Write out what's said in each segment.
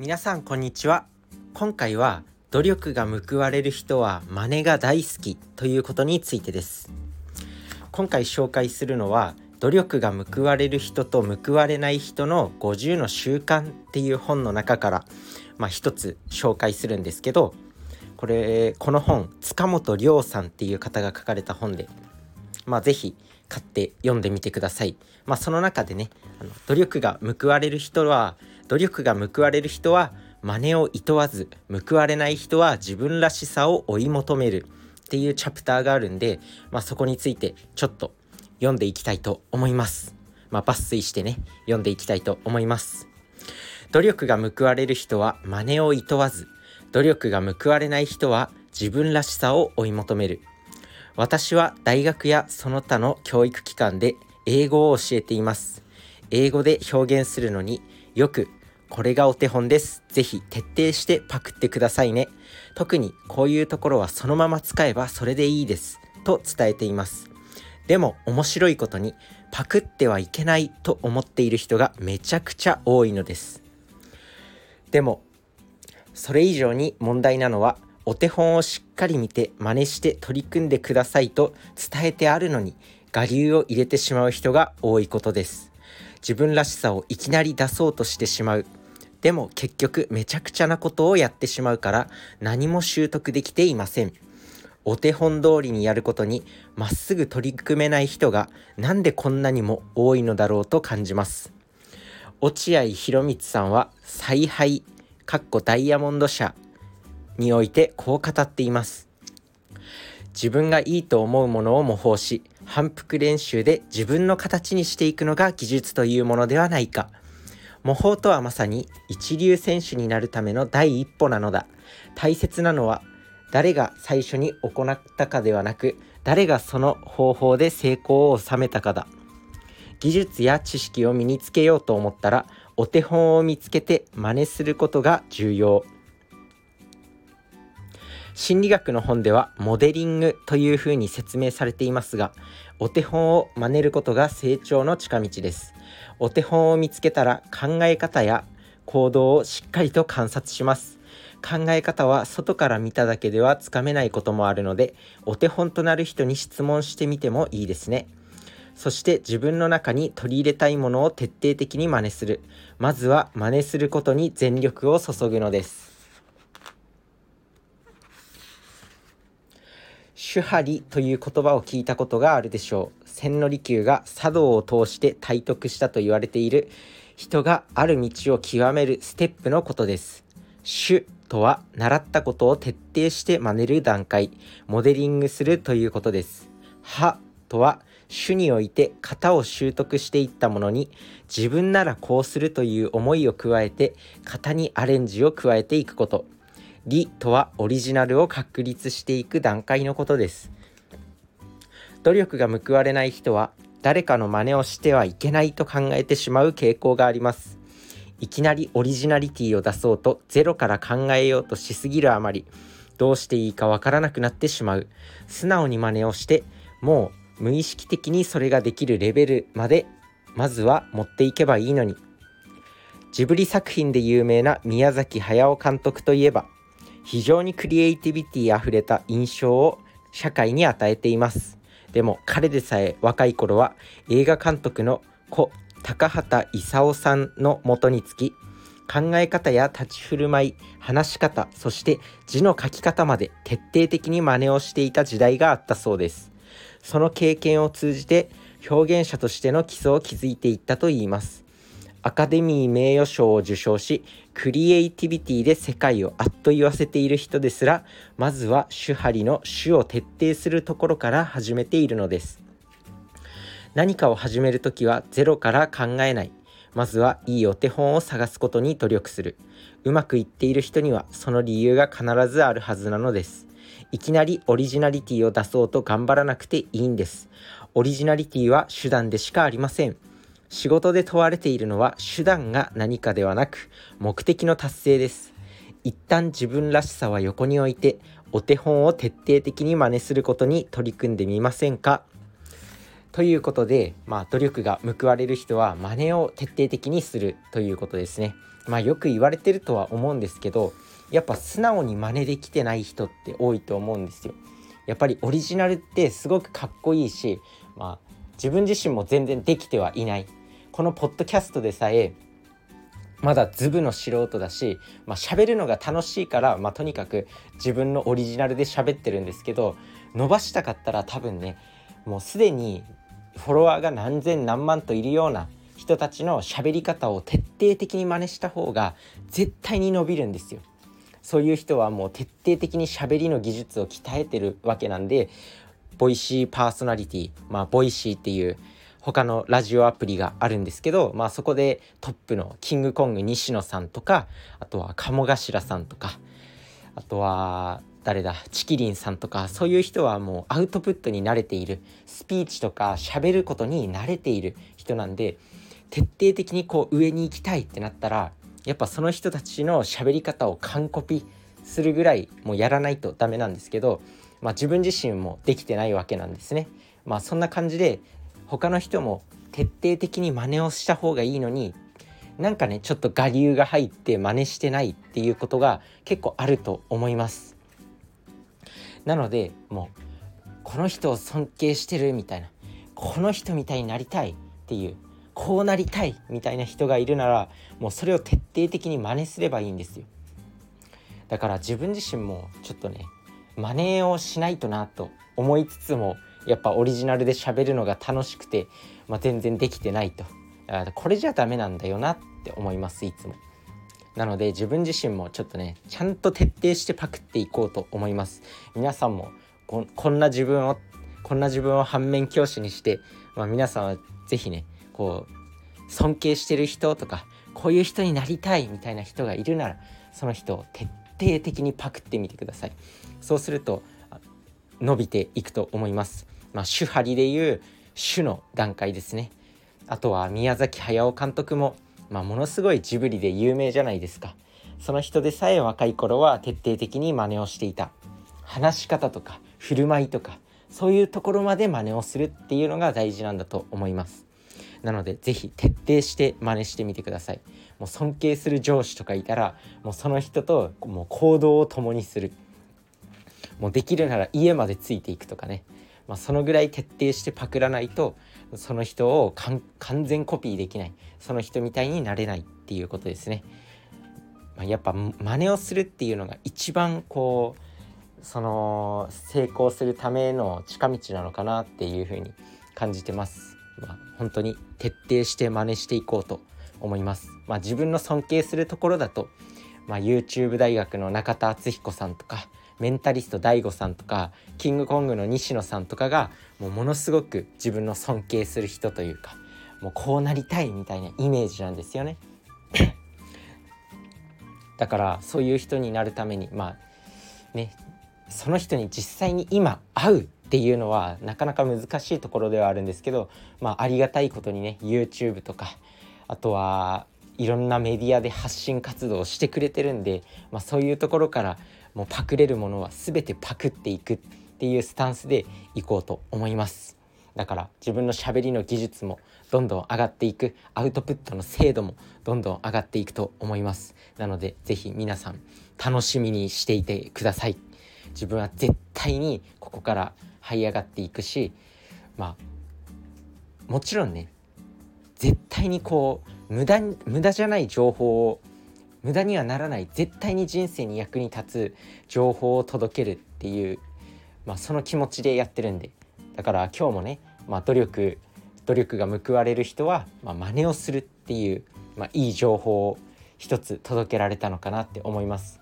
皆さんこんにちは今回は努力が報われる人は真似が大好きということについてです今回紹介するのは努力が報われる人と報われない人の50の習慣っていう本の中からまあ一つ紹介するんですけどこれこの本塚本亮さんっていう方が書かれた本でまあ是非買って読んでみてください。まあその中でねあの努力が報われる人は努力が報われる人は真似を厭わず報われない人は自分らしさを追い求めるっていうチャプターがあるんで、まあ、そこについてちょっと読んでいきたいと思います。まあ、抜粋してね読んでいきたいと思います。努力が報われる人は真似を厭わず努力が報われない人は自分らしさを追い求める私は大学やその他の教育機関で英語を教えています英語で表現するのによくこれがお手本です。ぜひ徹底してパクってくださいね。特にこういうところはそのまま使えばそれでいいです。と伝えています。でも面白いことにパクってはいけないと思っている人がめちゃくちゃ多いのです。でもそれ以上に問題なのはお手本をしっかり見て真似して取り組んでくださいと伝えてあるのに我流を入れてしまう人が多いことです。自分らしさをいきなり出そうとしてしまうでも結局めちゃくちゃなことをやってしまうから何も習得できていません。お手本通りにやることにまっすぐ取り組めない人がなんでこんなにも多いのだろうと感じます。落合博満さんは采配かっこダイヤモンド社においてこう語っています。自分がいいと思うものを模倣し反復練習で自分の形にしていくのが技術というものではないか。模倣とはまさに一流選手になるための第一歩なのだ。大切なのは誰が最初に行ったかではなく誰がその方法で成功を収めたかだ。技術や知識を身につけようと思ったらお手本を見つけて真似することが重要。心理学の本ではモデリングというふうに説明されていますがお手本を真似ることが成長の近道です。お手本を見つけたら考え方や行動をしっかりと観察します。考え方は外から見ただけではつかめないこともあるのでお手本となる人に質問してみてもいいですね。そして自分の中に取り入れたいものを徹底的に真似する。まずは真似することに全力を注ぐのです。手張りという言葉を聞いたことがあるでしょう。千利休が茶道を通して体得したと言われている人がある道を極めるステップのことです。主とは習ったことを徹底して真似る段階モデリングするということです。はとは主において型を習得していったものに自分ならこうするという思いを加えて型にアレンジを加えていくこと。理とはオリジナルを確立していく段階のことです。努力が報われない人は誰かの真似をしてはいけないと考えてしまう傾向があります。いきなりオリジナリティを出そうとゼロから考えようとしすぎるあまりどうしていいかわからなくなってしまう。素直に真似をしてもう無意識的にそれができるレベルまでまずは持っていけばいいのに。ジブリ作品で有名な宮崎駿監督といえば非常にクリエイティビティあふれた印象を社会に与えています。でも彼でさえ若い頃は映画監督の故高畑勲さんのもとにつき考え方や立ち振る舞い話し方そして字の書き方まで徹底的に真似をしていた時代があったそうです。その経験を通じて表現者としての基礎を築いていったといいます。アカデミー名誉賞を受賞しクリエイティビティで世界をあっと言わせている人ですらまずは手張りの主を徹底するところから始めているのです。何かを始めるときはゼロから考えない。まずはいいお手本を探すことに努力する。うまくいっている人にはその理由が必ずあるはずなのです。いきなりオリジナリティを出そうと頑張らなくていいんです。オリジナリティは手段でしかありません。仕事で問われているのは手段が何かではなく目的の達成です一旦自分らしさは横に置いてお手本を徹底的に真似することに取り組んでみませんか？ということで、まあ、努力が報われる人は真似を徹底的にするということですね。まあ、よく言われてるとは思うんですけどやっぱ素直に真似できてない人って多いと思うんですよ。やっぱりオリジナルってすごくかっこいいし、まあ、自分自身も全然できてはいないこのポッドキャストでさえまだズブの素人だし、まあ、喋るのが楽しいから、まあ、とにかく自分のオリジナルで喋ってるんですけど伸ばしたかったら多分ねもうすでにフォロワーが何千何万といるような人たちの喋り方を徹底的に真似した方が絶対に伸びるんですよ。そういう人はもう徹底的に喋りの技術を鍛えてるわけなんでボイシーパーソナリティまあボイシーっていう他のラジオアプリがあるんですけど、まあ、そこでトップのキングコング西野さんとかあとは鴨頭さんとかあとは誰だチキリンさんとかそういう人はもうアウトプットに慣れているスピーチとか喋ることに慣れている人なんで徹底的にこう上に行きたいってなったらやっぱその人たちの喋り方を完コピするぐらいもうやらないとダメなんですけど、まあ、自分自身もできてないわけなんですね。まあそんな感じで他の人も徹底的に真似をした方がいいのになんかねちょっと我流が入って真似してないっていうことが結構あると思います。なのでもうこの人を尊敬してるみたいなこの人みたいになりたいっていうこうなりたいみたいな人がいるならもうそれを徹底的に真似すればいいんですよ。だから自分自身もちょっとね真似をしないとなと思いつつもやっぱオリジナルで喋るのが楽しくて、まあ、全然できてないと。これじゃダメなんだよなって思いますいつも。なので自分自身もちょっとねちゃんと徹底してパクっていこうと思います。皆さんもこんな自分をこんな自分を反面教師にして、まあ、皆さんは是非ねこう尊敬してる人とかこういう人になりたいみたいな人がいるならその人を徹底的にパクってみてください。そうすると伸びていくと思います。まあ、主張りでいう主の段階ですね。あとは宮崎駿監督も、まあ、ものすごいジブリで有名じゃないですか。その人でさえ若い頃は徹底的に真似をしていた。話し方とか振る舞いとかそういうところまで真似をするっていうのが大事なんだと思います。なので是非徹底して真似してみてください。もう尊敬する上司とかいたらもうその人ともう行動を共にする。もうできるなら家までついていくとかねまあ、そのぐらい徹底してパクらないとその人を完全コピーできないその人みたいになれないっていうことですね。まあ、やっぱ真似をするっていうのが一番こうその成功するための近道なのかなっていうふうに感じてます。まあ、本当に徹底して真似していこうと思います。まあ、自分の尊敬するところだと、まあ、YouTube 大学の中田敦彦さんとかメンタリスト DAIGO さんとかキングコングの西野さんとかがもうものすごく自分の尊敬する人というかもうこうなりたいみたいなイメージなんですよね。だからそういう人になるためにまあねその人に実際に今会うっていうのはなかなか難しいところではあるんですけど、まあ、ありがたいことにね YouTube とかあとはいろんなメディアで発信活動をしてくれてるんで、まあ、そういうところからもうパクれるものは全てパクっていくっていうスタンスでいこうと思います。だから自分のしゃべりの技術もどんどん上がっていくアウトプットの精度もどんどん上がっていくと思います。なので是非皆さん楽しみにしていてください。自分は絶対にここから這い上がっていくしまあもちろんね絶対にこう無駄無駄じゃない情報を無駄にはならない絶対に人生に役に立つ情報を届けるっていう、まあ、その気持ちでやってるんでだから今日もね、まあ、努力努力が報われる人は、まあ、真似をするっていう、まあ、いい情報を一つ届けられたのかなって思います。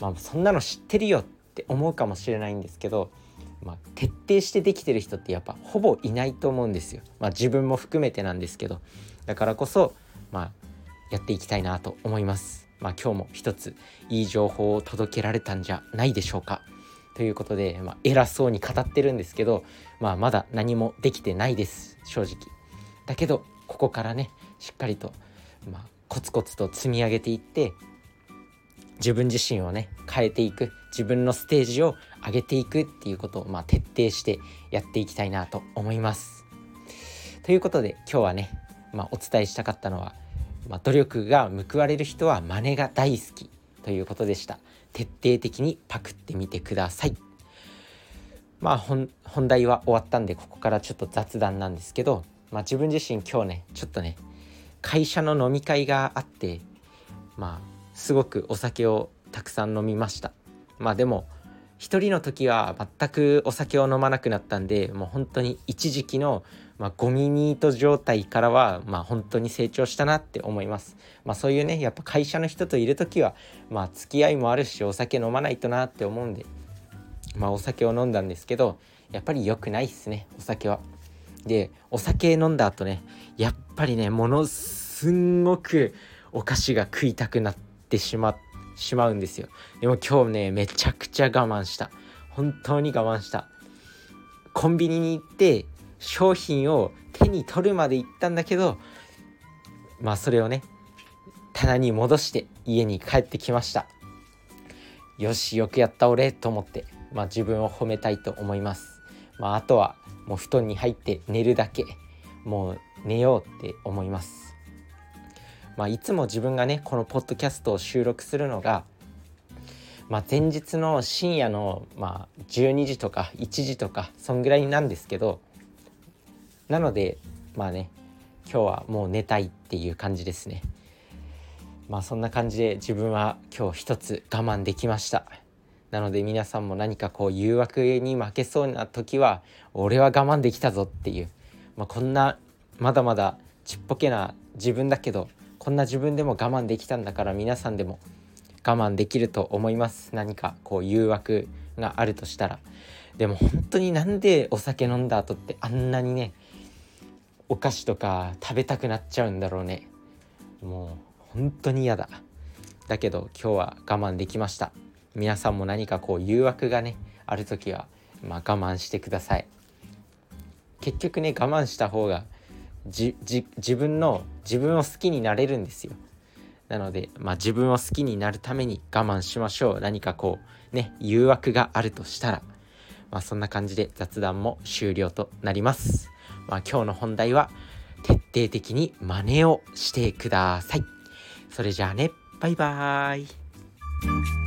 まあ、そんなの知ってるよって思うかもしれないんですけど、まあ、徹底してできてる人ってやっぱほぼいないと思うんですよ。まあ、自分も含めてなんですけどだからこそ、まあ、やっていきたいなと思います。まあ、今日も一ついい情報を届けられたんじゃないでしょうか。ということで、まあ、偉そうに語ってるんですけど、まあ、まだ何もできてないです正直。だけどここからねしっかりと、まあ、コツコツと積み上げていって自分自身をね変えていく自分のステージを上げていくっていうことを、まあ、徹底してやっていきたいなと思います。ということで今日はね、まあ、お伝えしたかったのは、まあ、努力が報われる人は真似が大好きということでした。徹底的にパクってみてください。まあ本題は終わったんでここからちょっと雑談なんですけど、まあ、自分自身今日ねちょっとね会社の飲み会があってまあすごくお酒をたくさん飲みました。まあでも一人の時は全くお酒を飲まなくなったんでもう本当に一時期の、まあ、ゴミニート状態からは、まあ、本当に成長したなって思います、まあ、そういうねやっぱ会社の人といる時は、まあ、付き合いもあるしお酒飲まないとなって思うんで、まあ、お酒を飲んだんですけどやっぱり良くないっすねお酒は。でお酒飲んだ後ねやっぱりねものすんごくお菓子が食いたくなってしまってしまうんですよ。でも今日ねめちゃくちゃ我慢した。本当に我慢した。コンビニに行って商品を手に取るまで行ったんだけどまあそれをね棚に戻して家に帰ってきました。よしよくやった俺と思ってまあ自分を褒めたいと思います。まああとはもう布団に入って寝るだけもう寝ようって思います。まあ、いつも自分がねこのポッドキャストを収録するのが、まあ、前日の深夜の、まあ、12時とか1時とかそんぐらいなんですけどなのでまあね今日はもう寝たいっていう感じですね。まあそんな感じで自分は今日一つ我慢できました。なので皆さんも何かこう誘惑に負けそうな時は俺は我慢できたぞっていう、まあ、こんなまだまだちっぽけな自分だけどこんな自分でも我慢できたんだから皆さんでも我慢できると思います。何かこう誘惑があるとしたら。でも本当になんでお酒飲んだ後ってあんなにねお菓子とか食べたくなっちゃうんだろうね。もう本当に嫌だ。だけど今日は我慢できました。皆さんも何かこう誘惑がねある時はまあ我慢してください。結局ね我慢した方が自分の自分を好きになれるんですよ。なので、まあ、自分を好きになるために我慢しましょう。何かこうね誘惑があるとしたら、まあ、そんな感じで雑談も終了となります、まあ、今日の本題は徹底的に真似をしてください。それじゃあね。バイバーイ。